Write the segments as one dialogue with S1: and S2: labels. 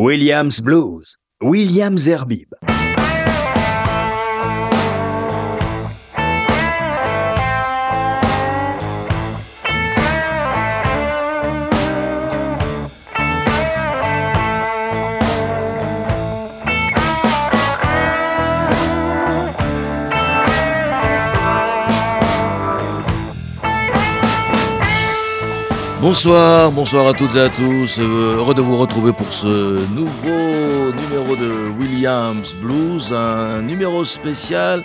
S1: Williams Blues, Williams Herbib.
S2: Bonsoir, bonsoir à toutes et à tous. Euh, heureux de vous retrouver pour ce nouveau numéro de Williams Blues, un numéro spécial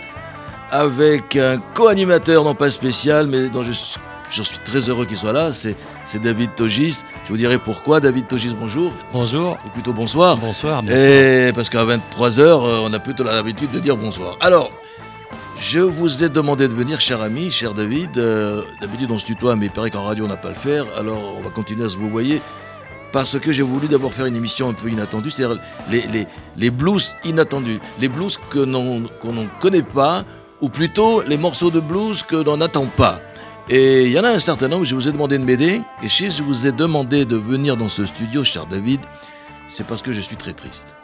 S2: avec un co-animateur, non pas spécial, mais dont je, suis très heureux qu'il soit là. C'est, David Togis. Je vous dirai pourquoi. David Togis, bonjour.
S3: Bonjour.
S2: Ou plutôt bonsoir.
S3: Bonsoir.
S2: Et parce qu'à 23h, euh, on a plutôt l'habitude de dire bonsoir. Alors, je vous ai demandé de venir, cher ami, cher David. Euh, d'habitude, on se tutoie, mais il paraît qu'en radio, on n'a pas le faire. Alors, on va continuer à se vous voyez. Parce que j'ai voulu d'abord faire une émission un peu inattendue, c'est-à-dire les, blues inattendus. Les blues que qu'on ne connaît pas, ou plutôt les morceaux de blues que l'on n'attend pas. Et il y en a un certain nombre, je vous ai demandé de m'aider. Et si je vous ai demandé de venir dans ce studio, cher David, c'est parce que je suis très triste.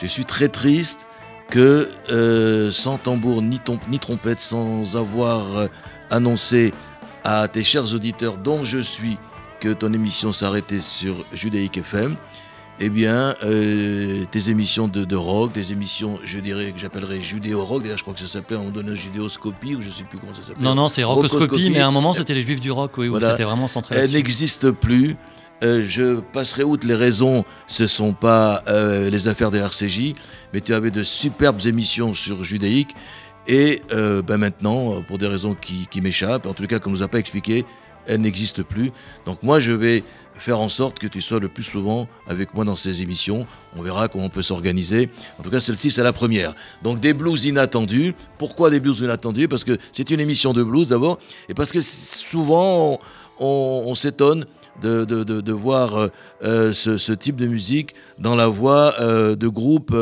S2: Je suis très triste que euh, sans tambour ni, ni, trompette, sans avoir euh, annoncé à tes chers auditeurs dont je suis que ton émission s'arrêtait sur Judaïque FM, eh bien, euh, tes émissions de, rock, des émissions, je dirais, que j'appellerais judéo-rock, d'ailleurs je crois que ça s'appelait, on donnait judéoscopie, ou je ne sais plus comment ça s'appelait.
S3: Non, non, c'est rockoscopie, mais à un moment c'était les juifs du rock, oui, voilà. c'était vraiment centré
S2: Elle n'existe plus, euh, je passerai outre les raisons, ce ne sont pas euh, les affaires des RCJ, mais tu avais de superbes émissions sur judaïque. Et euh, ben maintenant, pour des raisons qui, m'échappent, en tout cas qu'on ne nous a pas expliqué, elle n'existe plus. Donc moi, je vais faire en sorte que tu sois le plus souvent avec moi dans ces émissions. On verra comment on peut s'organiser. En tout cas, celle-ci, c'est la première. Donc des blues inattendus. Pourquoi des blues inattendus? Parce que c'est une émission de blues d'abord, et parce que souvent, on s'étonne de, de, de, voir euh, euh, ce, type de musique dans la voix euh, de groupes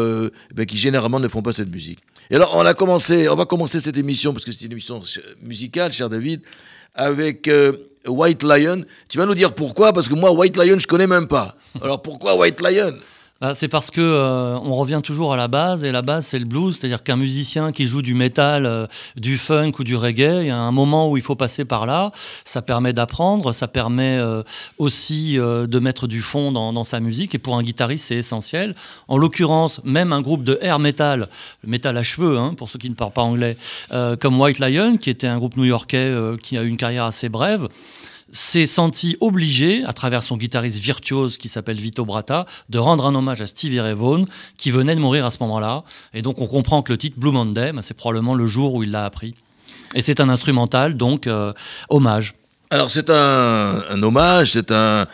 S2: ben, qui généralement ne font pas cette musique. Et alors, on, on va commencer cette émission, parce que c'est une émission musicale, cher David, avec White Lion. Tu vas nous dire pourquoi, parce que moi, White Lion, je connais même pas. Alors pourquoi White Lion?
S3: C'est parce que euh, on revient toujours à la base et la base c'est le blues, c'est-à-dire qu'un musicien qui joue du métal, euh, du funk ou du reggae, il y a un moment où il faut passer par là. Ça permet d'apprendre, ça permet euh, aussi de mettre du fond dans, sa musique et pour un guitariste c'est essentiel. En l'occurrence, même un groupe de air metal, le métal à cheveux hein, pour ceux qui ne parlent pas anglais, comme White Lion, qui était un groupe new-yorkais qui a eu une carrière assez brève s'est senti obligé, à travers son guitariste virtuose qui s'appelle Vito Bratta, de rendre un hommage à Stevie Ray Vaughan, qui venait de mourir à ce moment-là. Et donc on comprend que le titre Blue Monday, bah, c'est probablement le jour où il l'a appris. Et c'est un instrumental, donc euh, hommage.
S2: Alors c'est un, hommage, c'est un,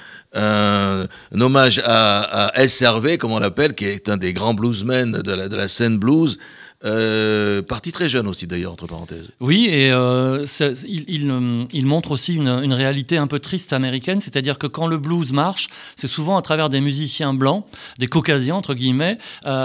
S2: hommage à, S. Hervé, comme on l'appelle, qui est un des grands bluesmen de la scène blues. Euh, parti très jeune aussi d'ailleurs, entre parenthèses.
S3: Oui, et euh, il, euh, il, montre aussi une, réalité un peu triste américaine, c'est-à-dire que quand le blues marche, c'est souvent à travers des musiciens blancs, des caucasiens entre guillemets,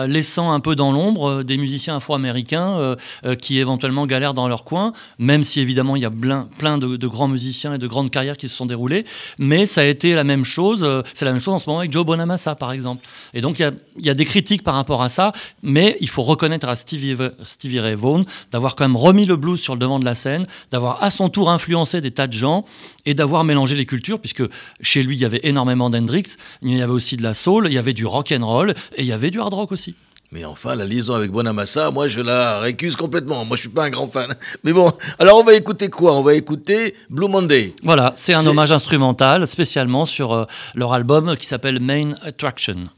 S3: laissant un peu dans l'ombre des musiciens afro-américains qui éventuellement galèrent dans leur coin, même si évidemment il y a plein, de, grands musiciens et de grandes carrières qui se sont déroulées, mais ça a été la même chose, c'est la même chose en ce moment avec Joe Bonamassa par exemple. Et donc il y a, il y a des critiques par rapport à ça, mais il faut reconnaître à Stevie Stevie, Ray Vaughan, d'avoir quand même remis le blues sur le devant de la scène, d'avoir à son tour influencé des tas de gens et d'avoir mélangé les cultures, puisque chez lui, il y avait énormément d'Hendrix, il y avait aussi de la soul, il y avait du rock and roll et il y avait du hard rock aussi.
S2: Mais enfin, la liaison avec Bonamassa, moi, je la récuse complètement. Moi, je suis pas un grand fan. Mais bon, alors on va écouter quoi? On va écouter Blue Monday.
S3: Voilà, c'est un hommage instrumental, spécialement sur euh, leur album qui s'appelle Main Attraction.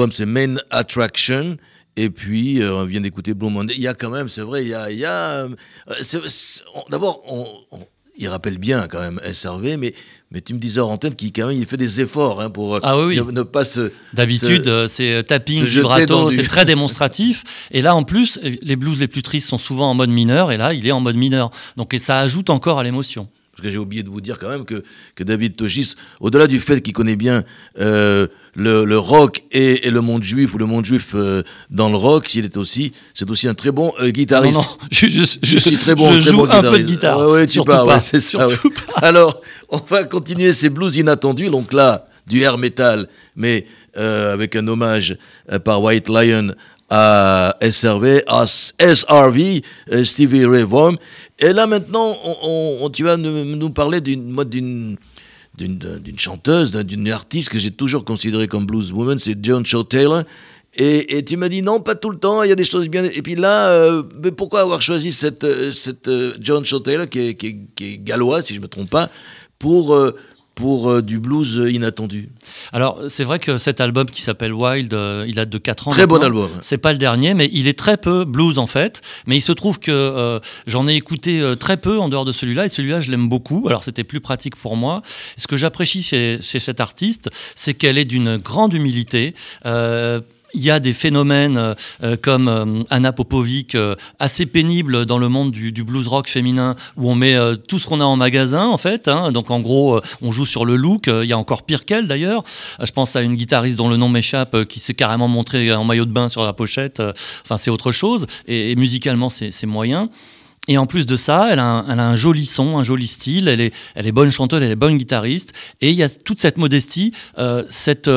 S2: L'album c'est Main Attraction. Et puis, on vient d'écouter Blue Monday. Il y a quand même, c'est vrai, il y a. Il y a D'abord, il rappelle bien quand même SRV, mais, mais tu me disais en antenne qu'il quand même il fait des efforts hein, pour
S3: ah oui,
S2: ne, pas se.
S3: D'habitude, euh, c'est euh, tapping, vibrato, c'est très démonstratif. Et là, en plus, les blues les plus tristes sont souvent en mode mineur, et là, il est en mode mineur. Donc ça ajoute encore à l'émotion.
S2: Parce que j'ai oublié de vous dire quand même que, que David Toshis, au-delà du fait qu'il connaît bien euh, le, le, rock et, le monde juif, ou le monde juif euh, dans le rock, il est aussi, c'est aussi un très bon euh, guitariste.
S3: Non, non, je, je, suis très bon,
S2: je
S3: joue un peu de guitare.
S2: Ouais, ouais, tu surtout pas, c'est ça. Alors, on va continuer ces blues inattendus, donc là, du air metal, mais avec un hommage par White Lion à SRV, à SRV, Stevie Ray Vaughan. Et là maintenant, on, tu vas nous, parler d'une chanteuse, d'une artiste que j'ai toujours considérée comme blues woman, c'est Joan Shaw Taylor. Et, et, tu m'as dit non, pas tout le temps, il y a des choses bien. Et puis là, euh, mais pourquoi avoir choisi cette, euh, cette euh, Shaw Taylor, qui est, qui, est, galloise, si je ne me trompe pas, pour pour euh, du blues inattendu
S3: Alors, c'est vrai que cet album qui s'appelle Wild, euh, il date de 4 ans.
S2: Très bon album.
S3: C'est pas le dernier, mais il est très peu blues en fait. Mais il se trouve que euh, j'en ai écouté très peu en dehors de celui-là, et celui-là, je l'aime beaucoup. Alors, c'était plus pratique pour moi. ce que j'apprécie chez, chez cet artiste, c'est qu'elle est d'une grande humilité il y a des phénomènes euh, euh, comme euh, Anna Popovic assez pénibles dans le monde du, blues rock féminin où on met tout ce qu'on a en magasin en fait. Hein. donc en gros, on joue sur le look. Il y a encore pire qu'elle d'ailleurs. je pense à une guitariste dont le nom m'échappe qui s'est carrément montrée en maillot de bain sur la pochette. Enfin, c'est autre chose. Et, musicalement, c'est moyen. Et en plus de ça, elle a, un, joli son, un joli style, elle est, elle est bonne chanteuse, elle est bonne guitariste, et il y a toute cette modestie, cette,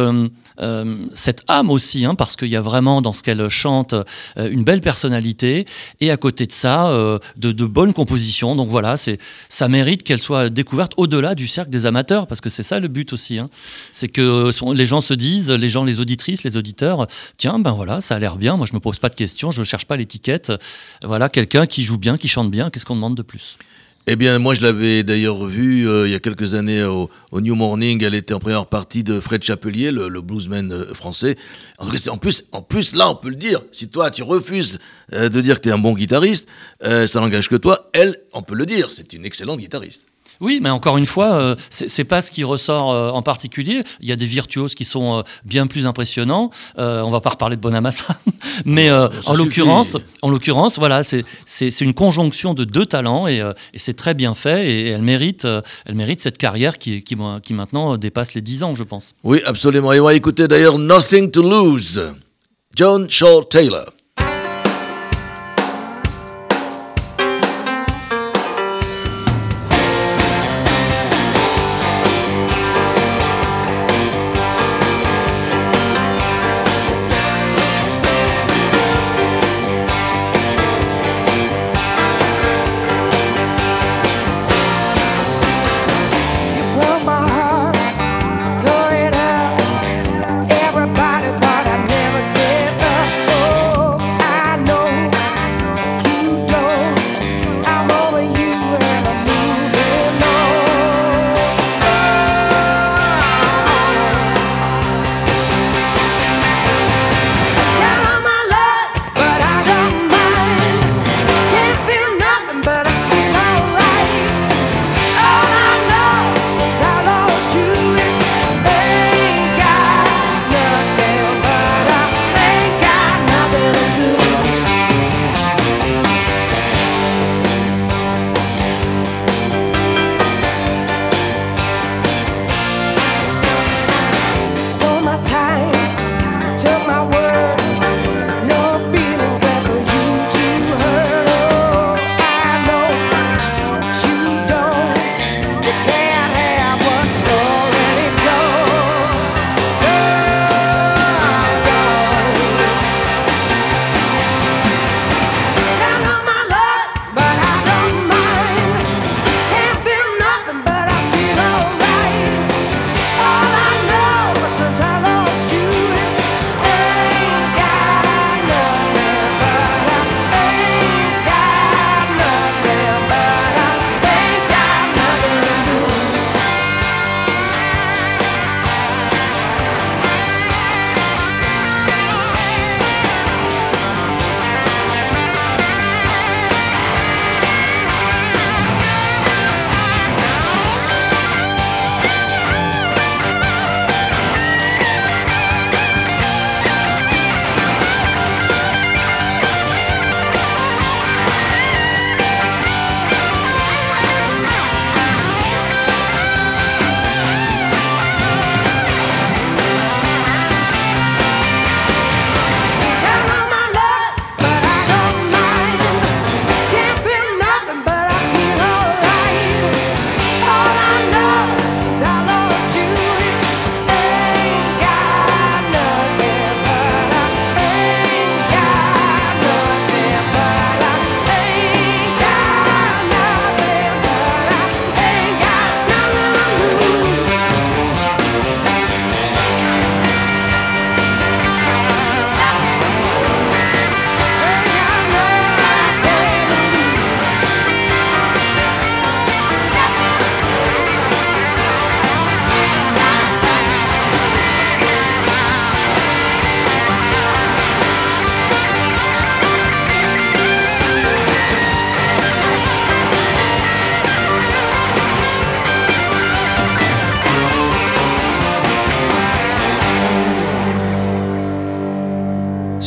S3: euh, cette âme aussi, hein, parce qu'il y a vraiment dans ce qu'elle chante euh, une belle personnalité et à côté de ça, euh, de, bonnes compositions. Donc voilà, c'est ça mérite qu'elle soit découverte au-delà du cercle des amateurs, parce que c'est ça le but aussi. Hein. C'est que les gens se disent, les gens, les auditrices, les auditeurs, tiens, ben voilà, ça a l'air bien. Moi, je me pose pas de questions, je cherche pas l'étiquette. Voilà, quelqu'un qui joue bien, qui chante bien. Qu'est-ce qu'on demande de plus?
S2: Eh bien, moi, je l'avais d'ailleurs vu euh, il y a quelques années au, New Morning. Elle était en première partie de Fred Chapelier, le, bluesman euh, français. En plus, en plus, là, on peut le dire. Si toi, tu refuses euh, de dire que tu es un bon guitariste, ça n'engage que toi. Elle, on peut le dire, c'est une excellente guitariste.
S3: Oui, mais encore une fois, euh, c'est pas ce qui ressort euh, en particulier. Il y a des virtuoses qui sont euh, bien plus impressionnants. on va pas reparler de Bonamassa, mais en l'occurrence, en l'occurrence, voilà, c'est une conjonction de deux talents et, c'est très bien fait et, elle mérite, elle mérite cette carrière qui, qui, qui maintenant dépasse les 10 ans, je pense.
S2: Oui, absolument. Et on va écouter d'ailleurs Nothing to Lose, John Shaw Taylor.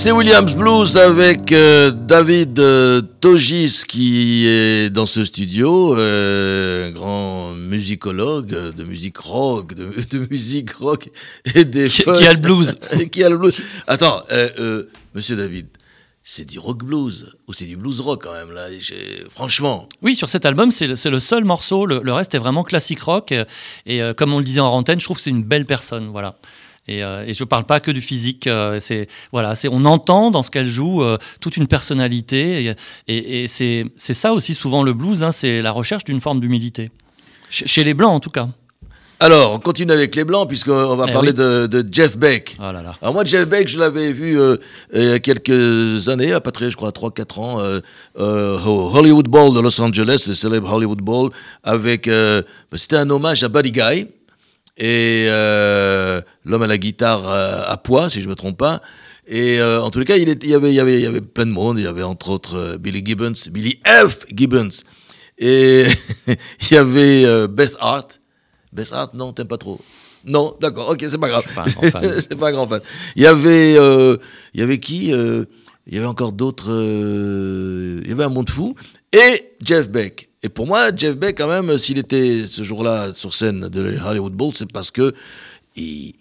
S2: C'est Williams Blues avec euh, David euh, Togis qui est dans ce studio, euh, un grand musicologue de musique rock, de, de musique rock et des
S3: Qui, qui a le blues.
S2: qui a le blues. Attends, Monsieur David, c'est du rock blues ou c'est du blues rock quand même là? Franchement,
S3: Oui, sur cet album, c'est le, le seul morceau. Le, le reste est vraiment classique rock. Et euh, comme on le disait en antenne, je trouve que c'est une belle personne. Voilà. Et, euh, et je parle pas que du physique. euh, c'est voilà, c'est on entend dans ce qu'elle joue euh, toute une personnalité. Et, et- et c'est ça aussi souvent le blues. hein, c'est la recherche d'une forme d'humilité. Chez, chez les blancs en tout cas.
S2: alors on continue avec les blancs puisqu'on va
S3: Eh
S2: parler
S3: oui.
S2: de, de Jeff Beck.
S3: Oh là là.
S2: Alors moi, Jeff Beck, je l'avais vu euh, il y a quelques années, à très, je crois, 3-4 ans, euh, euh, au Hollywood Bowl de Los Angeles, le célèbre Hollywood Bowl, avec... bah, C'était un hommage à Buddy Guy, et euh, l'homme à la guitare euh, à poids, si je ne me trompe pas. Et euh, en tous les cas, il, était- il y avait, il, y avait, il y avait plein de monde. Il y avait entre autres euh, Billy Gibbons, Billy F. Gibbons. Et il y avait euh, Beth Hart. Beth Hart, non, t'aimes pas trop. Non, d'accord, ok, c'est pas grave.
S3: Je suis pas un grand fan.
S2: c'est pas un grand fan. Il y avait, euh, il y avait qui euh, Il y avait encore d'autres. euh, il y avait un monde fou et Jeff Beck. Et pour moi, Jeff Beck, quand même, s'il était ce jour-là sur scène de Hollywood Bowl, c'est parce que il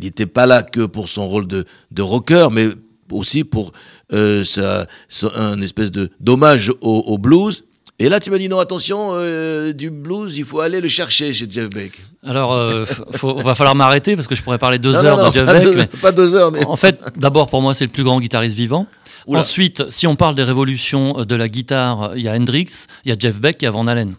S2: n'était pas là que pour son rôle de, de rocker, mais aussi pour euh, sa, sa- un espèce de d'hommage au, au blues. Et là, tu m'as dit non, attention, euh, du blues, il faut aller le chercher chez Jeff Beck.
S3: Alors, euh, faut, va falloir m'arrêter parce que je pourrais parler deux
S2: Non,
S3: heures
S2: non, non,
S3: de Jeff Beck.
S2: deux,
S3: mais-
S2: pas deux heures, mais
S3: En fait, d'abord, pour moi, c'est le plus grand guitariste vivant. Ensuite, si on parle des révolutions euh, de la guitare, il y a Hendrix, il y a Jeff Beck, il y a Van Halen.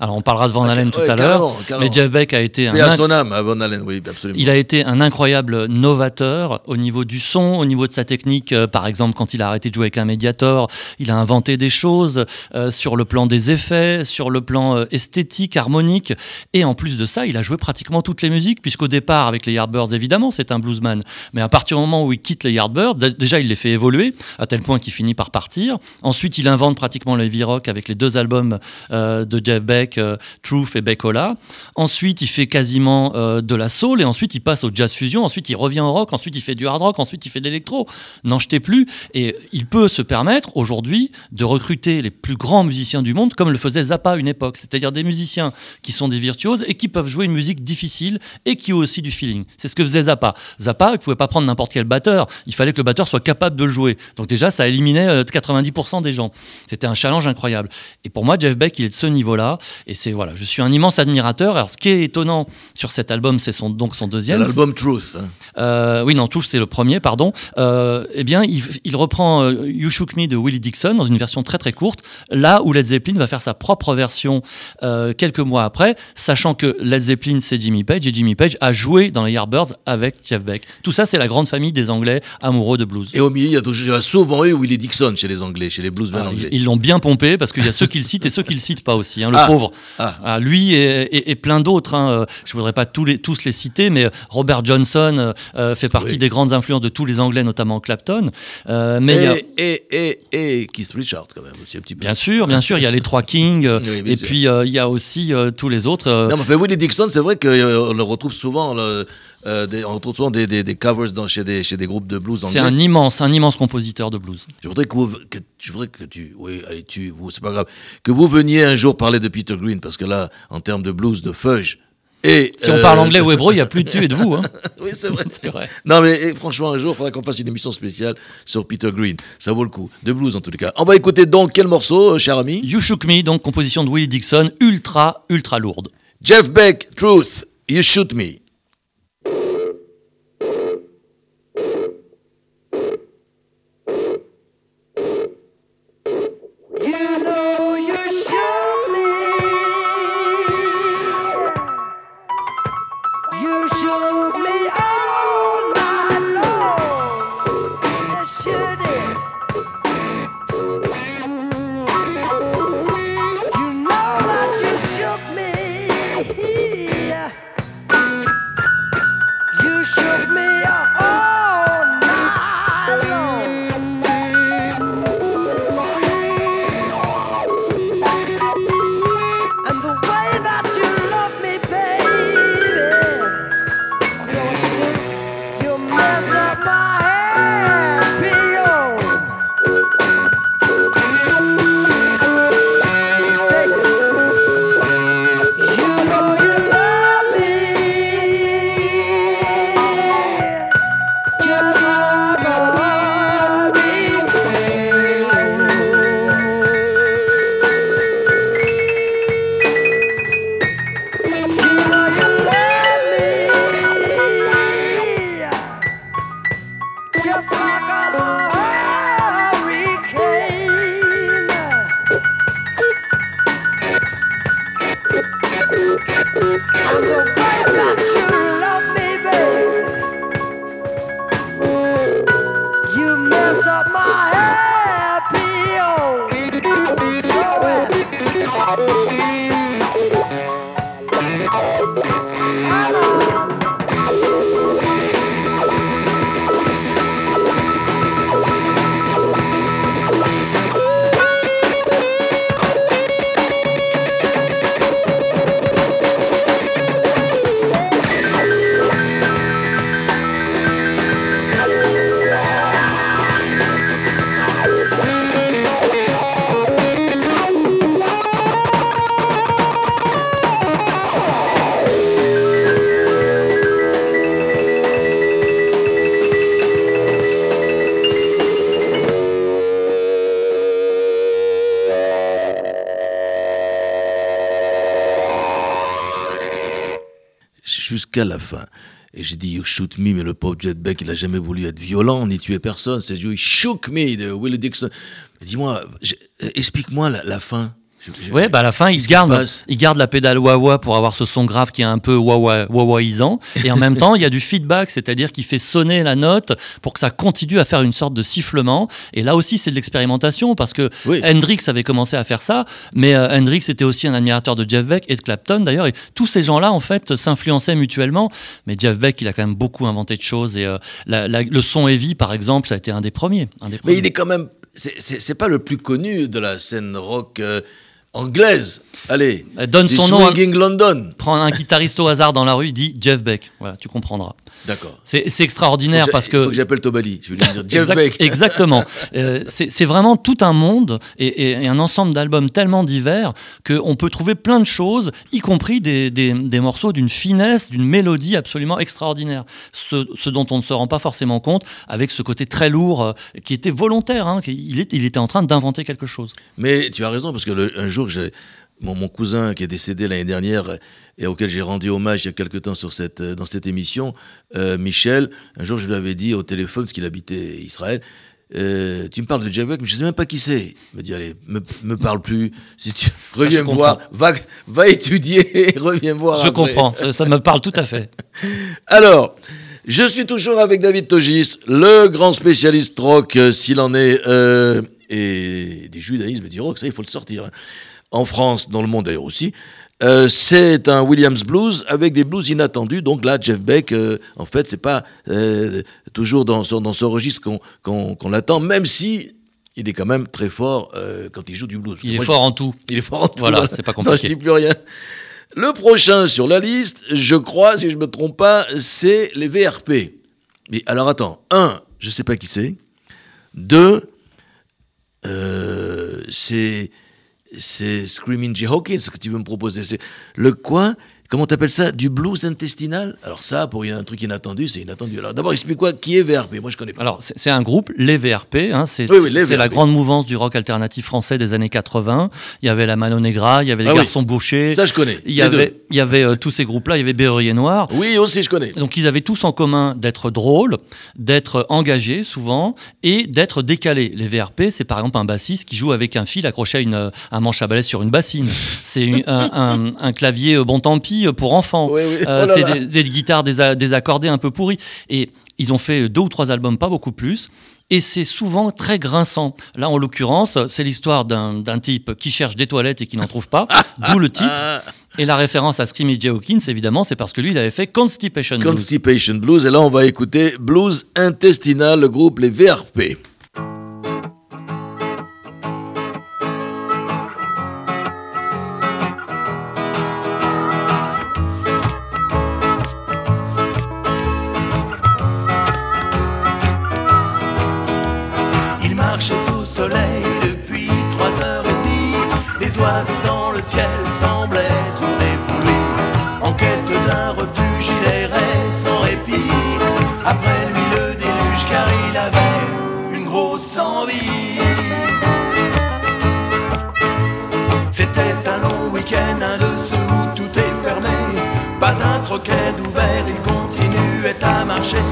S3: Alors, on parlera de Van
S2: Ah,
S3: Halen
S2: ouais,
S3: tout à l'heure, mais Jeff Beck a été un
S2: à son âme, à Von Allen, oui, absolument.
S3: il a été un incroyable novateur au niveau du son, au niveau de sa technique. euh, par exemple, quand il a arrêté de jouer avec un médiator, il a inventé des choses euh, sur le plan des effets, sur le plan euh, esthétique, harmonique. Et en plus de ça, il a joué pratiquement toutes les musiques, puisqu'au départ, avec les Yardbirds, évidemment, c'est un bluesman. Mais à partir du moment où il quitte les Yardbirds, déjà, il les fait évoluer, à tel point qu'il finit par partir. Ensuite, il invente pratiquement le heavy rock avec les deux albums euh, de Jeff Beck, euh, Truth et Beckola. Ensuite, il fait quasiment euh, de la soul et ensuite il passe au jazz fusion. Ensuite, il revient au rock. Ensuite, il fait du hard rock. Ensuite, il fait de l'électro. N'en jetez plus. Et il peut se permettre aujourd'hui de recruter les plus grands musiciens du monde, comme le faisait Zappa à une époque. C'est-à-dire des musiciens qui sont des virtuoses et qui peuvent jouer une musique difficile et qui ont aussi du feeling. C'est ce que faisait Zappa. Zappa, il pouvait pas prendre n'importe quel batteur. Il fallait que le batteur soit capable de le jouer. Donc déjà, ça éliminait euh, 90% des gens. C'était un challenge incroyable. Et pour moi, Jeff Beck, il est de ce niveau-là. Et c'est voilà, je suis un immense admirateur. Alors, ce qui est étonnant sur cet album, c'est son, donc son
S2: C'est
S3: deuxième.
S2: l'album Truth. hein.
S3: Euh, oui, non, Touche, c'est le premier, pardon. Euh, eh bien, il, il reprend euh, You Shook Me de Willie Dixon dans une version très très courte, là où Led Zeppelin va faire sa propre version euh, quelques mois après, sachant que Led Zeppelin c'est Jimmy Page et Jimmy Page a joué dans les Yardbirds avec Jeff Beck. Tout ça, c'est la grande famille des Anglais amoureux de blues.
S2: Et au milieu, il y a, toujours- il y a souvent eu Willie Dixon chez les Anglais, chez les bluesmen
S3: Ah,
S2: anglais.
S3: ils ils l'ont bien pompé parce qu'il y a ceux qui le citent et ceux qui le citent pas aussi. hein, le
S2: Ah.
S3: pauvre.
S2: Ah.
S3: Ah, lui et, et- et plein d'autres. Hein, euh, je voudrais pas tous les, tous les citer, mais Robert Johnson euh, euh, fait partie
S2: Oui.
S3: des grandes influences de tous les Anglais, notamment Clapton. Euh, mais a-
S2: Et, et, Keith Richards, quand même, aussi un petit peu.
S3: bien sûr, bien sûr, il y a les trois Kings. euh,
S2: Oui,
S3: et
S2: sûr.
S3: puis euh, il y a aussi euh, tous les autres. euh,
S2: Non, mais Willie Dixon, c'est vrai qu'on le retrouve souvent, le- euh, des, on retrouve souvent des, des, des covers dans, chez, des, chez des groupes de blues
S3: c'est un immense, un immense compositeur de blues.
S2: Je voudrais que, vous, que, je voudrais que tu, oui, allez, tu, vous, c'est pas grave, que vous veniez un jour parler de Peter Green, parce que là, en termes de blues, de fudge, et...
S3: Si on
S2: euh,
S3: parle anglais ou hébreu, il n'y a plus de tu et de vous. Hein.
S2: oui, c'est vrai. Non, mais eh, franchement, un jour, il faudra qu'on fasse une émission spéciale sur Peter Green. Ça vaut le coup. De blues, en tous les cas. On va écouter donc quel morceau, euh, cher ami?
S3: You Shook Me, donc composition de Willie Dixon, ultra, ultra lourde.
S2: Jeff Beck, Truth, You Shoot Me. La fin. Et j'ai dit, you shoot me, mais le pauvre Jet Beck, il a jamais voulu être violent ni tuer personne. C'est You shook me de Willie Dixon. Dis-moi, explique-moi la fin.
S3: Ouais, bah à la fin, il garde, il garde la pédale wah-wah pour avoir ce son grave qui est un peu wah-wah- wah-wahisant. Et en même temps, il y a du feedback, c'est-à-dire qu'il fait sonner la note pour que ça continue à faire une sorte de sifflement. Et là aussi, c'est de l'expérimentation parce que
S2: Oui.
S3: Hendrix avait commencé à faire ça, mais euh, Hendrix était aussi un admirateur de Jeff Beck et de Clapton d'ailleurs. Et tous ces gens-là, en fait, s'influençaient mutuellement. Mais Jeff Beck, il a quand même beaucoup inventé de choses. Et euh, la- la- le son heavy, par exemple, ça a été un des premiers. un des
S2: Mais il est quand même. C'est pas le plus connu de la scène rock euh, anglaise. Allez.
S3: Euh, donne son nom à-
S2: Swinging London.
S3: Prends un guitariste au hasard dans la rue, il dit Jeff Beck. Voilà, tu comprendras.
S2: D'accord.
S3: C'est extraordinaire parce
S2: Il
S3: que.
S2: faut que j'appelle Tobali. Je vais lui dire Jeff
S3: Exact-
S2: Beck.
S3: Exactement. Euh, c'est c'est vraiment tout un monde et, et- et un ensemble d'albums tellement divers qu'on peut trouver plein de choses, y compris des, des- des morceaux d'une finesse, d'une mélodie absolument extraordinaire. Ce, ce dont on ne se rend pas forcément compte avec ce côté très lourd euh, qui était volontaire. hein, qui- il, est- il était en train d'inventer quelque chose.
S2: Mais tu as raison, parce que le- un jour, j'ai mon, mon cousin qui est décédé l'année dernière et auquel j'ai rendu hommage il y a quelque temps sur cette, euh, dans cette émission, euh, Michel, un jour, je lui avais dit au téléphone, parce qu'il habitait Israël, euh, tu me parles de Beck, mais je sais même pas qui c'est. Il me dit, allez, me, me parle plus. Si tu reviens me voir, va, va étudier et reviens me voir.
S3: Je
S2: après.
S3: comprends, ça, ça me parle tout à fait.
S2: Alors, je suis toujours avec David Togis, le grand spécialiste rock, s'il en est, euh, et des judaïsmes et du rock, ça il faut le sortir. hein. En France, dans le monde d'ailleurs aussi. Euh, c'est un Williams blues avec des blues inattendus. Donc là, Jeff Beck, euh, en fait, c'est pas euh, toujours dans, ce registre qu'on qu'on- l'attend, même si il est quand même très fort quand il joue du blues.
S3: Il est
S2: Moi,
S3: fort en tout.
S2: il est fort en tout,
S3: Voilà, c'est pas
S2: Non, je
S3: compliqué.
S2: dis plus rien. Le prochain sur la liste, je crois, si je me trompe pas, c'est les VRP. Mais alors attends, un, je sais pas qui c'est. Deux, c'est c'est Screaming Jay Hawkins que tu veux me proposer. C'est le quoi Comment t'appelles ça? Du blues intestinal? Alors ça, pour un truc inattendu, c'est inattendu. Alors d'abord, explique-moi qui est VRP. Moi, je connais pas.
S3: Alors, c'est un groupe, les VRP, hein, c'est
S2: Oui, oui,
S3: la grande mouvance du rock alternatif français des années 80. Il y avait la Mano Negra, il y avait les
S2: Ah oui.
S3: Garçons Bouchers,
S2: ça, je connais.
S3: il y
S2: les
S3: avait,
S2: deux.
S3: il y avait euh, tous ces groupes-là, il y avait Berruyer Noir.
S2: Oui, aussi, je connais.
S3: Donc ils avaient tous en commun d'être drôles, d'être engagés souvent et d'être décalés. Les VRP, c'est par exemple un bassiste qui joue avec un fil accroché à une, un manche à balai sur une bassine. C'est un- un clavier euh, bon tant pis pour enfants.
S2: Oui, oui.
S3: Euh,
S2: Oh
S3: c'est des, des guitares désa- désaccordées un peu pourries. Et ils ont fait deux ou trois albums, pas beaucoup plus. Et c'est souvent très grinçant. Là, en l'occurrence, c'est l'histoire d'un type qui cherche des toilettes et qui n'en trouve pas, d'où le titre. Et la référence à Screamy J. Hawkins, évidemment, c'est parce que lui, il avait fait Constipation Blues.
S2: Constipation Blues. Et là, on va écouter Blues Intestinal, le groupe Les VRP.
S4: C'était un long week-end, un de ceux où tout est fermé. Pas un troquet d'ouvert, il continuait à marcher.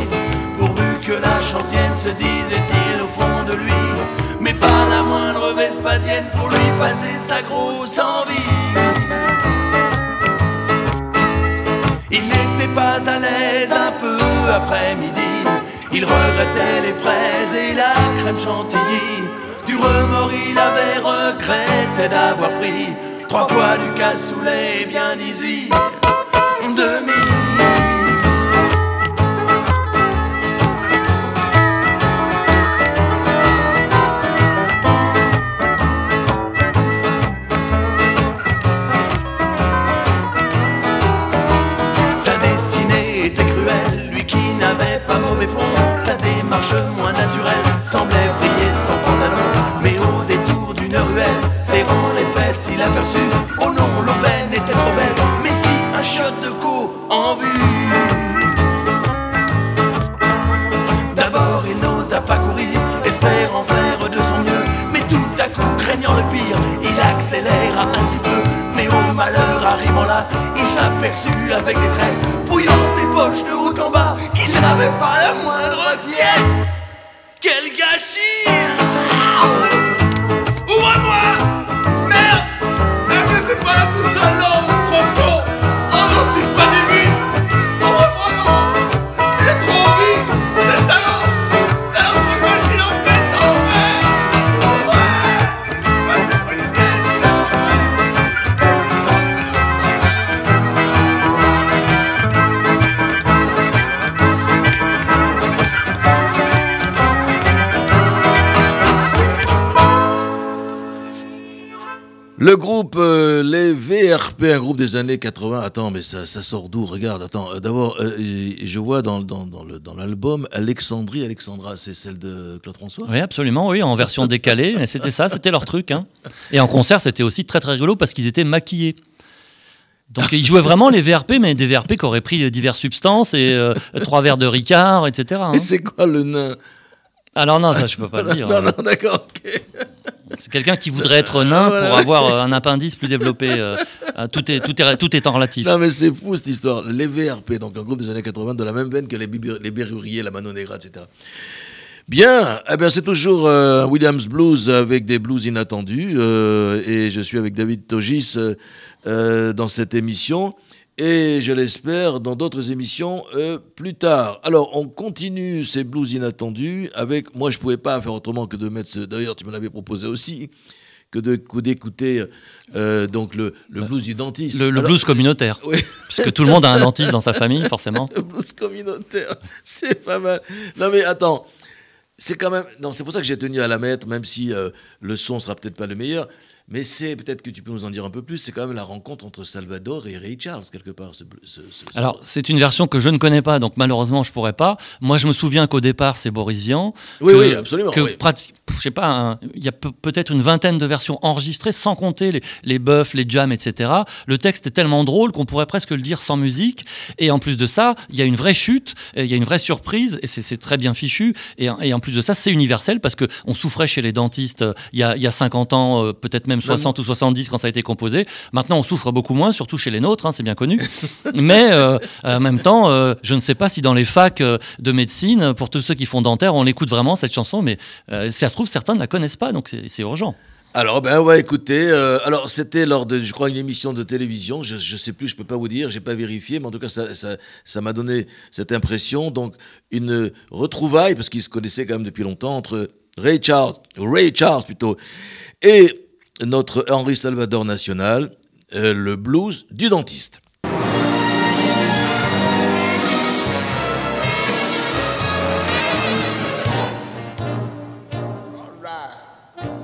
S4: Pourvu que la chance vienne, se disait-il au fond de lui. Mais pas la moindre Vespasienne pour lui passer sa grosse envie. Il n'était pas à l'aise un peu après-midi. Il regrettait les fraises et la crème chantilly. Remords, il avait regretté d'avoir pris Trois fois du cassoulet, bien 18 il s'aperçut avec détresse, fouillant ses poches de haut en bas, qu'il n'avait pas la
S2: Le groupe euh, Les VRP, un groupe des années 80. Attends, mais ça, ça sort d'où? Regarde, attends. euh, D'abord, euh, je vois dans, dans, dans l'album Alexandrie, Alexandra, c'est celle de Claude François?
S3: Oui, absolument, oui, en version décalée. C'était ça, c'était leur truc. hein. Et en concert, c'était aussi très très rigolo parce qu'ils étaient maquillés. Donc ils jouaient vraiment les VRP, mais des VRP qui auraient pris diverses substances et euh, trois verres de Ricard, etc. hein.
S2: Et c'est quoi le nain?
S3: Alors non, ça je peux pas le dire.
S2: Non, non, d'accord, ok.
S3: C'est quelqu'un qui voudrait être nain
S2: Voilà.
S3: pour avoir euh, un appendice plus développé. euh, euh, tout, est, tout, est, tout étant relatif.
S2: Non, mais c'est fou cette histoire. Les VRP, donc un groupe des années 80, de la même veine que les, les Berruriers, la Mano Negra, etc. Bien, eh bien c'est toujours euh, un Williams Blues avec des blues inattendus. euh, et je suis avec David Togis euh, dans cette émission. Et je l'espère dans d'autres émissions euh, plus tard. Alors, on continue ces blues inattendus avec. Moi, je pouvais pas faire autrement que de mettre. ce- D'ailleurs, tu me l'avais proposé aussi que d'écouter euh, donc le, le blues du dentiste.
S3: Le, le
S2: Alors-
S3: blues communautaire.
S2: Oui.
S3: Puisque tout le monde a un dentiste dans sa famille, forcément.
S2: Le blues communautaire, c'est pas mal. Non mais attends, c'est quand même. Non, c'est pour ça que j'ai tenu à la mettre, même si euh, le son sera peut-être pas le meilleur. Mais c'est peut-être que tu peux nous en dire un peu plus. C'est quand même la rencontre entre Salvador et Ray Charles quelque part. ce blu- ce- ce- ce-
S3: Alors, c'est une version que je ne connais pas, donc malheureusement, je pourrais pas. Moi, je me souviens qu'au départ, c'est Boris Vian.
S2: Oui,
S3: que-
S2: oui, absolument,
S3: Que
S2: oui.
S3: je sais pas, un- il y a pe- peut-être une vingtaine de versions enregistrées, sans compter les, les buffs, les jams, etc. Le texte est tellement drôle qu'on pourrait presque le dire sans musique. Et en plus de ça, il y a une vraie chute, il y a une vraie surprise, et c'est très bien fichu. Et, en- et en plus de ça, c'est universel parce que on souffrait chez les dentistes euh, il y a, il y a 50 ans, euh, peut-être même 60 ou 70 quand ça a été composé. Maintenant, on souffre beaucoup moins, surtout chez les nôtres, hein, c'est bien connu. Mais euh, en même temps, euh, je ne sais pas si dans les facs euh, de médecine, pour tous ceux qui font dentaire, on écoute vraiment cette chanson, mais euh, ça se trouve, certains ne la connaissent pas, donc c'est c'est urgent.
S2: Alors, ben ouais, écoutez, euh, alors c'était lors de, je crois, une émission de télévision, je, je sais plus, je peux pas vous dire, j'ai pas vérifié, mais en tout cas, ça, ça, ça m'a donné cette impression, donc une retrouvaille, parce qu'ils se connaissaient quand même depuis longtemps, entre Ray Charles, Ray Charles plutôt, et notre Henri Salvador National, euh, le blues du dentiste.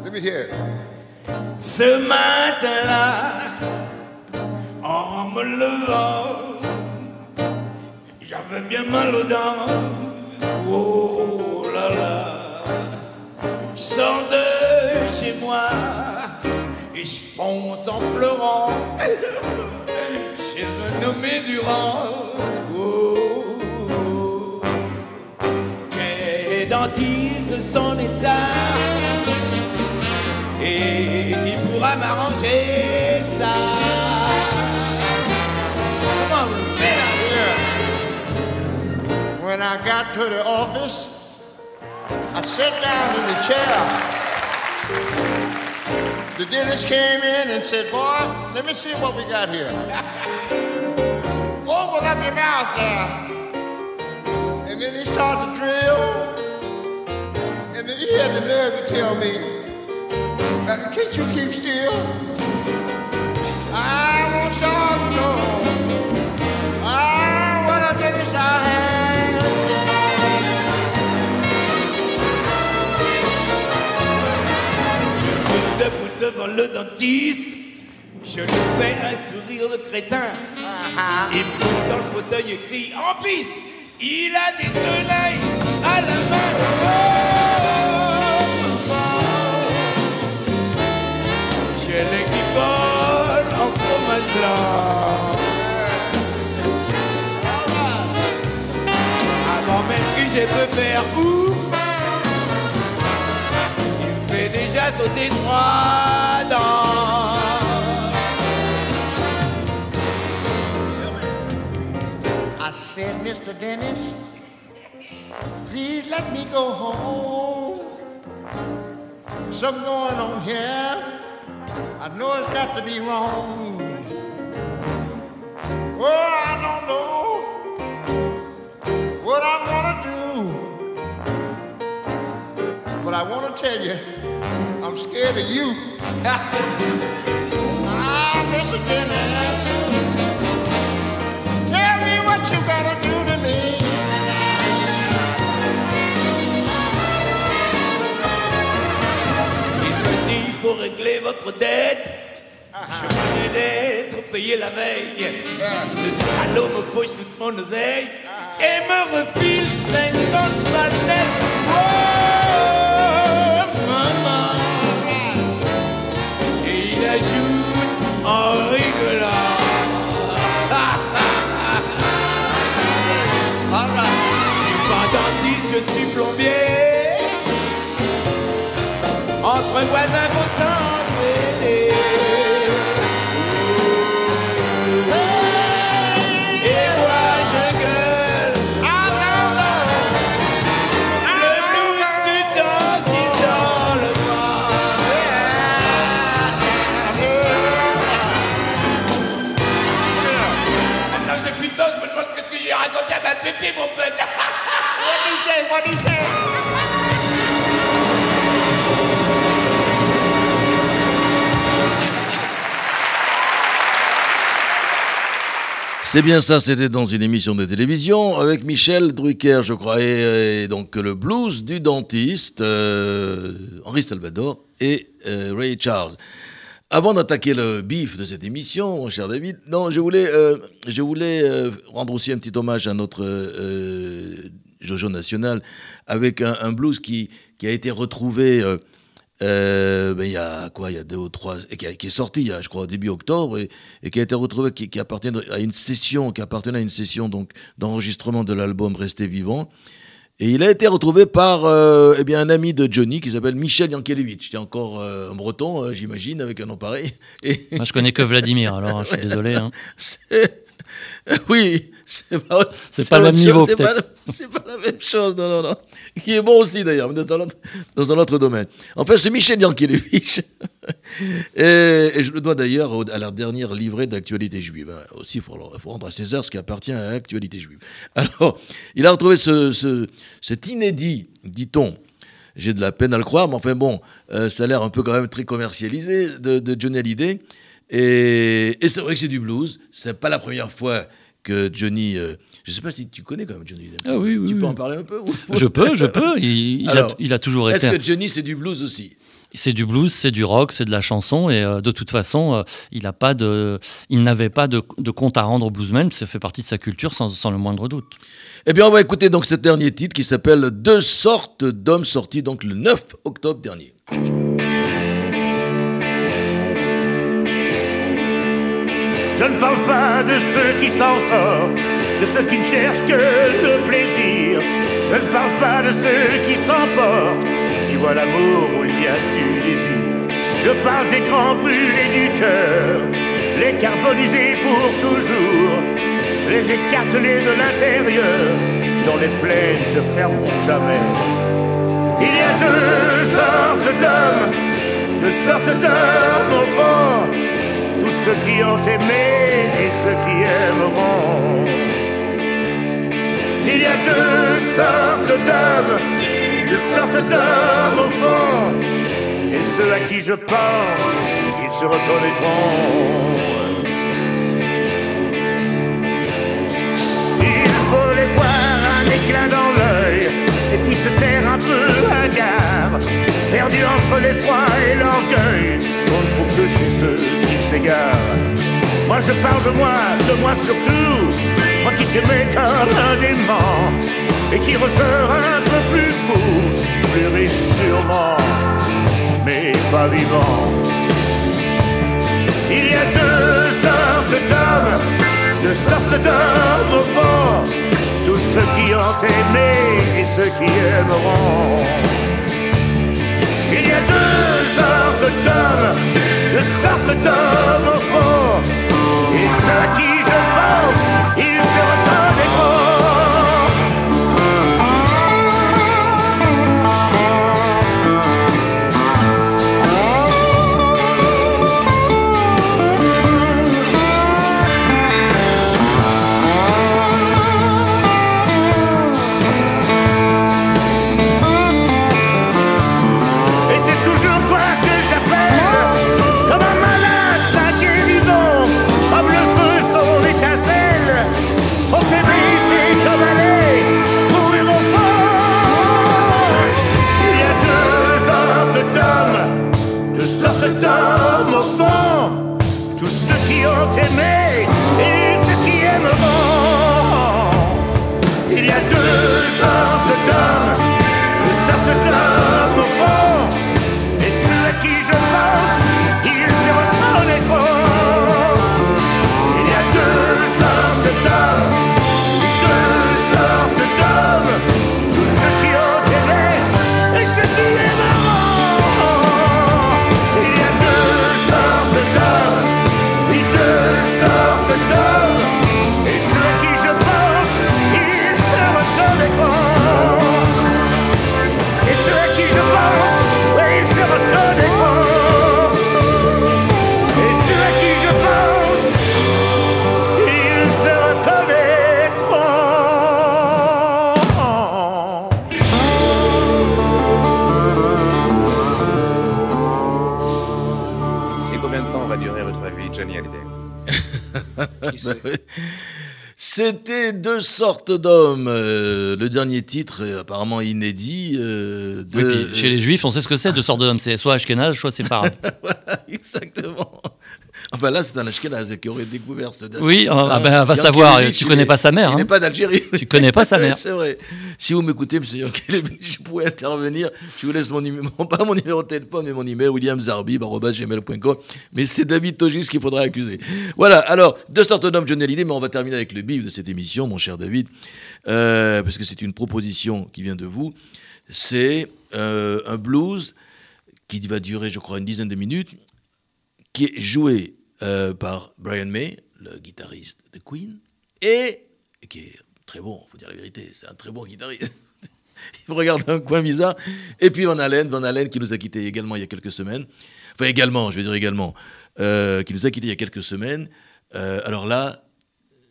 S5: Let me hear it.
S4: Ce matin-là, en me levant, j'avais bien mal aux dents. Oh là là, je sors de chez moi fonce en pleurant chez un nommé Durand. Oh, quel dentiste son état et qui pourra m'arranger ça.
S5: When I got to the office, I sat down in the chair. The dentist came in and said, Boy, let me see what we got here. Open up your mouth there. And then he started to drill. And then he had the nerve to tell me, Can't you keep still?
S6: I want y'all to know. Un sourire de crétin. Il pousse dans le fauteuil et crie en piste. Il a des tenailles à la main. Oh. J'ai les qui collent en fromage blanc. Avant même que je peux faire ouf,
S5: Mr. Dennis, please let me go home. Something going on here. I know it's got to be wrong. Oh, I don't know what I'm gonna do. But I wanna tell you, I'm scared of you. ah, Mr. Dennis. Tell me what you gonna do
S6: faut régler votre dette. Je venais d'être payé la veille. Ce salaud me fauche toute mon oseille et me refile 50 balles. Oh, maman. Et il ajoute en rigolant. Je suis plombier. Entre voisins,
S2: C'est bien ça, c'était dans une émission de télévision avec Michel Drucker, je crois, et, donc le blues du dentiste, euh, Henri Salvador et euh, Ray Charles. Avant d'attaquer le bif de cette émission, mon cher David, non, je voulais, euh, je voulais rendre aussi un petit hommage à notre Jojo national avec un, blues qui a été retrouvé euh, euh, ben, il y a quoi, il y a deux ou trois, et qui, est sorti, il y a, je crois, début octobre, et, et qui a été retrouvé, qui, qui appartient à une session, qui appartenait à une session donc d'enregistrement de l'album Rester vivant. Et il a été retrouvé par euh, eh bien, un ami de Johnny qui s'appelle Michel Yankelevitch, qui est encore euh, un breton, euh, j'imagine, avec un nom pareil. Et
S3: Moi, je connais que Vladimir, alors hein, je suis désolé. hein.
S2: Oui, c'est pas,
S3: C'est pas le même
S2: chose,
S3: niveau,
S2: c'est pas-
S3: peut-être.
S2: C'est pas la même chose, non, non, non. Qui est bon aussi d'ailleurs, mais dans un autre, dans un autre domaine. En fait, c'est Michel Yankelevitch. et, et je le dois d'ailleurs à la dernière livrée d'actualité juive. hein. Aussi, il faut, rendre à César ce qui appartient à l'actualité juive. Alors, il a retrouvé ce, ce- cet inédit, dit-on. J'ai de la peine à le croire, mais enfin bon, euh, ça a l'air un peu quand même très commercialisé de, de Johnny Hallyday. Et, et c'est vrai que c'est du blues. C'est pas la première fois que Johnny. euh, je sais pas si tu connais quand même Johnny.
S3: Ah oui, oui,
S2: Tu peux
S3: oui.
S2: en parler un peu
S3: Je peux, je peux. Il, il a,
S2: Alors,
S3: il a toujours
S2: Est-ce
S3: été.
S2: que Johnny c'est du blues aussi?
S3: C'est du blues, c'est du rock, c'est de la chanson, et euh, de toute façon, euh, il a pas de, il n'avait pas de, de compte à rendre au bluesman. Ça fait partie de sa culture, sans, sans le moindre doute.
S2: Eh bien, on va écouter donc ce dernier titre qui s'appelle Deux sortes d'hommes, sorti donc le 9 octobre dernier.
S7: Je ne parle pas de ceux qui s'en sortent, de ceux qui ne cherchent que le plaisir. Je ne parle pas de ceux qui s'emportent, qui voient l'amour où il y a du désir. Je parle des grands brûlés du cœur, les carbonisés pour toujours, les écartelés de l'intérieur, dont les plaines se fermeront jamais. Il y a deux sortes d'hommes, deux sortes d'hommes au fond tous ceux qui ont aimé et ceux qui aimeront. Il y a deux sortes d'hommes, deux sortes d'hommes au fond, et ceux à qui je pense, ils se reconnaîtront. Il faut les voir un éclat dans l'œil, et puis se taire un peu hagard, perdu entre l'effroi et l'orgueil, on ne trouve que chez ceux Moi je parle de moi, de moi surtout, moi qui t'aimais comme un dément, et qui ressort un peu plus fou, plus riche sûrement, mais pas vivant. Il y a deux sortes d'hommes, deux sortes d'hommes au fond, tous ceux qui ont aimé et ceux qui aimeront. Il y a deux sortes d'hommes, deux sortes d'hommes au fond, et ceux à qui
S2: C'était deux sortes d'hommes. euh, le dernier titre est apparemment inédit. euh, de-
S3: Oui, puis chez les juifs, on sait ce que c'est, deux sortes d'hommes. C'est soit Ashkenaz, soit séfarade.
S2: Voilà, exactement. Enfin là, c'est un Ashkenaz qui aurait découvert ce.
S3: Oui, ah, ben, va savoir, tu connais pas sa mère,
S2: Il
S3: hein.
S2: n'est pas d'Algérie.
S3: Tu connais pas sa mère.
S2: c'est vrai. Si vous m'écoutez, monsieur je pourrais intervenir. Je vous laisse mon numéro, pas mon numéro de téléphone, mais mon email, williamzarbib.gmail.com. Mais c'est David Togis qu'il faudra accuser. Voilà, alors, deux sortes d'hommes, Johnny Hallyday, mais on va terminer avec le bif de cette émission, mon cher David, euh, parce que c'est une proposition qui vient de vous. C'est euh, un blues qui va durer, je crois, une dizaine de minutes, qui est joué euh, par Brian May, le guitariste de Queen, et qui est très bon, faut dire la vérité, c'est un très bon guitariste. il regarde un coin bizarre. Et puis Van Halen, Van Halen qui nous a quittés également il y a quelques semaines. Enfin également, je vais dire également, euh, qui nous a quittés il y a quelques semaines. Euh, alors là,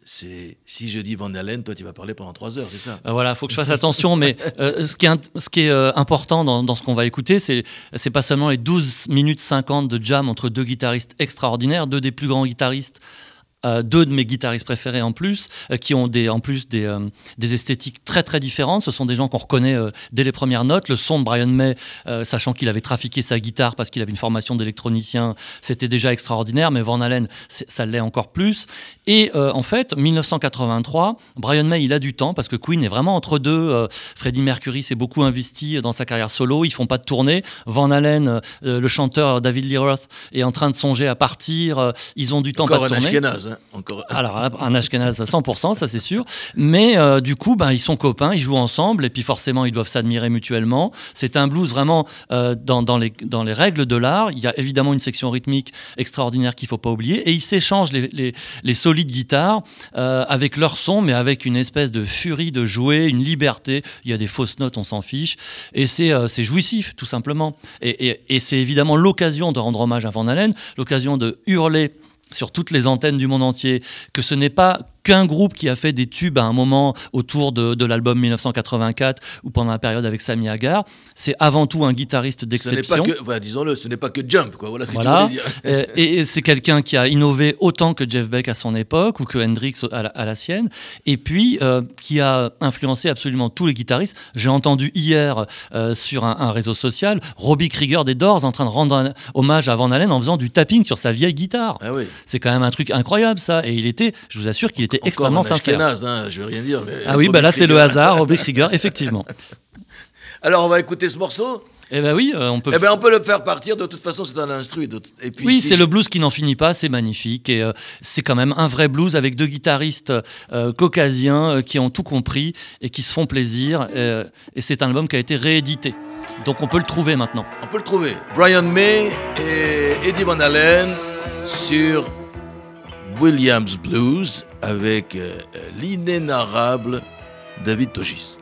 S2: c'est si je dis Van Halen, toi tu vas parler pendant trois heures, c'est ça?
S3: Euh, Voilà, faut que je fasse attention, mais euh, ce qui est, int- ce qui est euh, important dans, dans ce qu'on va écouter, c'est c'est pas seulement les 12 minutes 50 de jam entre deux guitaristes extraordinaires, deux des plus grands guitaristes. Euh, deux de mes guitaristes préférés en plus, euh, qui ont des, en plus des, euh, des esthétiques très très différentes. Ce sont des gens qu'on reconnaît dès les premières notes. Le son de Brian May, sachant qu'il avait trafiqué sa guitare parce qu'il avait une formation d'électronicien, c'était déjà extraordinaire, mais Van Halen, ça l'est encore plus. Et en fait, 1983, Brian May, il a du temps parce que Queen est vraiment entre deux. Freddie Mercury s'est beaucoup investi dans sa carrière solo. Ils font pas de tournée. Van Halen, le chanteur David Lee Roth, est en train de songer à partir. Ils ont du temps
S2: Encore
S3: pas de tournée.
S2: Ashkenaz, hein Encore
S3: Alors, un Ashkenaz à 100%, ça c'est sûr. Mais euh, du coup, ben, ils sont copains, ils jouent ensemble, et puis forcément, ils doivent s'admirer mutuellement. C'est un blues vraiment euh, dans, les, règles de l'art. Il y a évidemment une section rythmique extraordinaire qu'il faut pas oublier. Et ils s'échangent les, solides guitares euh, avec leur son, mais avec une espèce de furie de jouer, une liberté. Il y a des fausses notes, on s'en fiche. Et c'est jouissif, tout simplement. Et c'est évidemment l'occasion de rendre hommage à Van Halen, l'occasion de hurler sur toutes les antennes du monde entier que ce n'est pas qu'un groupe qui a fait des tubes à un moment autour de, de l'album 1984 ou pendant la période avec Sammy Hagar. C'est avant tout un guitariste d'exception.
S2: enfin, disons-le, ce n'est pas que Jump, quoi. Voilà ce que
S3: Voilà.
S2: tu voulais dire.
S3: Et et c'est quelqu'un qui a innové autant que Jeff Beck à son époque ou que Hendrix à la, à la sienne. Et puis euh, qui a influencé absolument tous les guitaristes. J'ai entendu hier euh, sur un, un réseau social Robbie Krieger des Doors en train de rendre un hommage à Van Halen en faisant du tapping sur sa vieille guitare.
S2: Ah oui.
S3: C'est quand même un truc incroyable ça. Et il était, je vous assure qu'il était
S2: Encore
S3: extrêmement
S2: un
S3: sincère.
S2: Hein, je veux rien dire. Mais
S3: Ah oui, bah là c'est le hasard, Robbie Krieger, effectivement.
S2: Alors on va écouter ce morceau.
S3: Eh ben oui, euh, on peut.
S2: Eh ben on peut le faire partir. De toute façon, c'est un instru. de- Et puis
S3: Oui,
S2: si
S3: c'est
S2: je-
S3: le blues qui n'en finit pas, c'est magnifique. Et euh, c'est quand même un vrai blues avec deux guitaristes euh, caucasiens qui ont tout compris et qui se font plaisir. euh, et c'est un album qui a été réédité. Donc on peut le trouver maintenant.
S2: On peut le trouver. Brian May et Eddie Van Halen sur Williams Blues avec euh, l'inénarrable David Togis.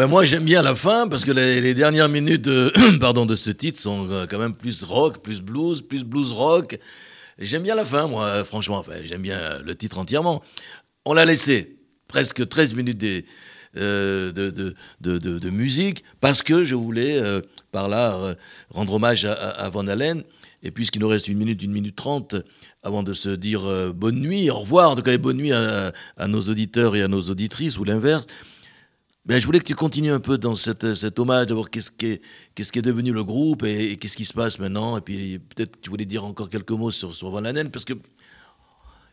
S2: Ben, moi j'aime bien la fin parce que les, dernières minutes de, pardon, de ce titre sont euh, quand même plus rock, plus blues, plus blues rock. J'aime bien la fin, moi, franchement. Enfin, j'aime bien euh, le titre entièrement. On l'a laissé presque 13 minutes euh, de, de, de, de- de musique parce que je voulais par là rendre hommage à, Van Halen. Et puisqu'il nous reste une minute, une minute trente avant de se dire bonne nuit, au revoir, tout cas bonne nuit à nos auditeurs et à nos auditrices ou l'inverse. Ben, je voulais que tu continues un peu dans cet hommage, d'abord qu'est-ce qui est, devenu le groupe et, qu'est-ce qui se passe maintenant? Et puis peut-être que tu voulais dire encore quelques mots sur, sur Van Halen, parce que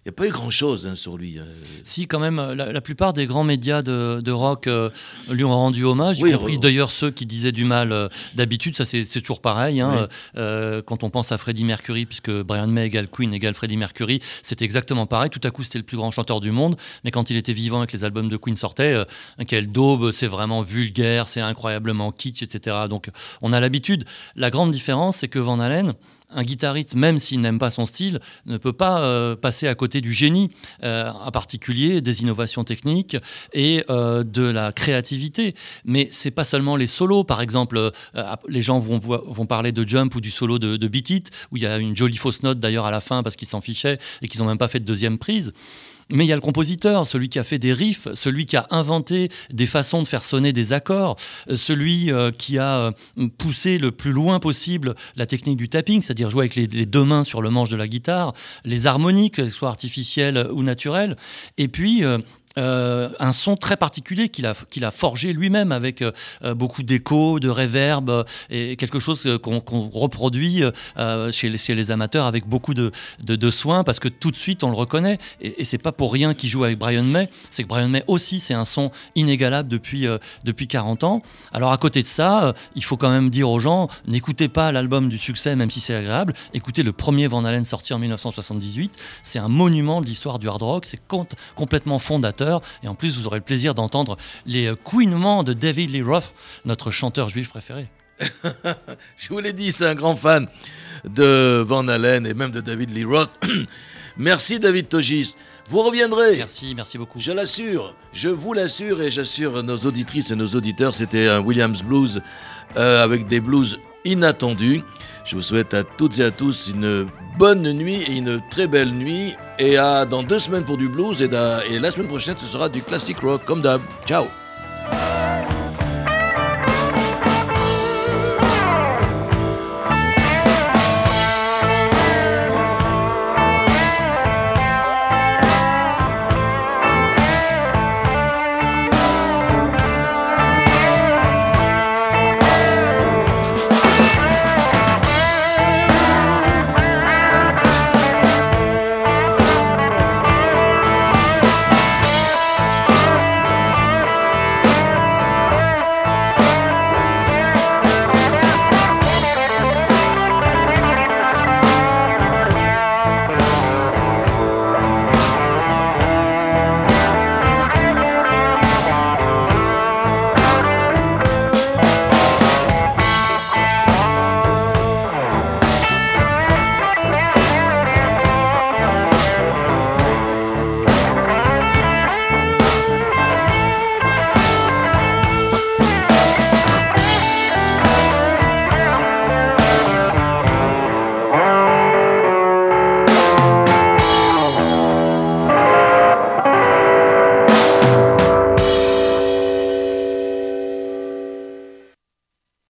S2: n'y a pas eu grand-chose hein, sur lui. euh.
S3: Si, quand même, la, la plupart des grands médias de, de rock euh, lui ont rendu hommage,
S2: Oui,
S3: y compris d'ailleurs ceux qui disaient du mal euh, d'habitude. Ça, c'est toujours pareil. hein.
S2: Oui.
S3: Euh, quand on pense à Freddie Mercury, puisque Brian May égale Queen égale Freddie Mercury, c'était exactement pareil. Tout à coup, c'était le plus grand chanteur du monde. Mais quand il était vivant et que les albums de Queen sortaient, euh, quel daube, c'est vraiment vulgaire, c'est incroyablement kitsch, etc. Donc, on a l'habitude. La grande différence, c'est que Van Halen, un guitariste, même s'il n'aime pas son style, ne peut pas euh, passer à côté du génie, euh, en particulier des innovations techniques et euh, de la créativité. Mais c'est pas seulement les solos. Par exemple, les gens vont, vo- vont parler de Jump ou du solo de, de Beat It, où il y a une jolie fausse note d'ailleurs à la fin parce qu'ils s'en fichaient et qu'ils n'ont même pas fait de deuxième prise. Mais il y a le compositeur, celui qui a fait des riffs, celui qui a inventé des façons de faire sonner des accords, euh, celui euh, qui a euh, poussé le plus loin possible la technique du tapping, c'est-à-dire jouer avec les, deux mains sur le manche de la guitare, les harmoniques, qu'elles soient artificielles ou naturelles, et puis euh, un son très particulier qu'il a, forgé lui-même avec euh, euh, beaucoup d'écho, de réverb et quelque chose qu'on reproduit chez, les, amateurs avec beaucoup de, de, soin parce que tout de suite on le reconnaît. Et, et c'est pas pour rien qu'il joue avec Brian May, c'est que Brian May aussi c'est un son inégalable depuis, depuis 40 ans. Alors à côté de ça, il faut quand même dire aux gens n'écoutez pas l'album du succès même si c'est agréable, écoutez le premier Van Halen sorti en 1978, c'est un monument de l'histoire du hard rock, c'est com- complètement fondateur et en plus vous aurez le plaisir d'entendre les euh, couinements de David Lee Roth, notre chanteur juif préféré.
S2: Je vous l'ai dit, c'est un grand fan de Van Halen et même de David Lee Roth. Merci David Togis. Vous reviendrez.
S3: Merci, merci beaucoup.
S2: Je l'assure, je vous l'assure et j'assure nos auditrices et nos auditeurs, c'était un Williams Blues euh, avec des blues inattendus. Je vous souhaite à toutes et à tous une bonne nuit et une très belle nuit. Et à dans deux semaines pour du blues et la semaine prochaine ce sera du classic rock comme d'hab. Ciao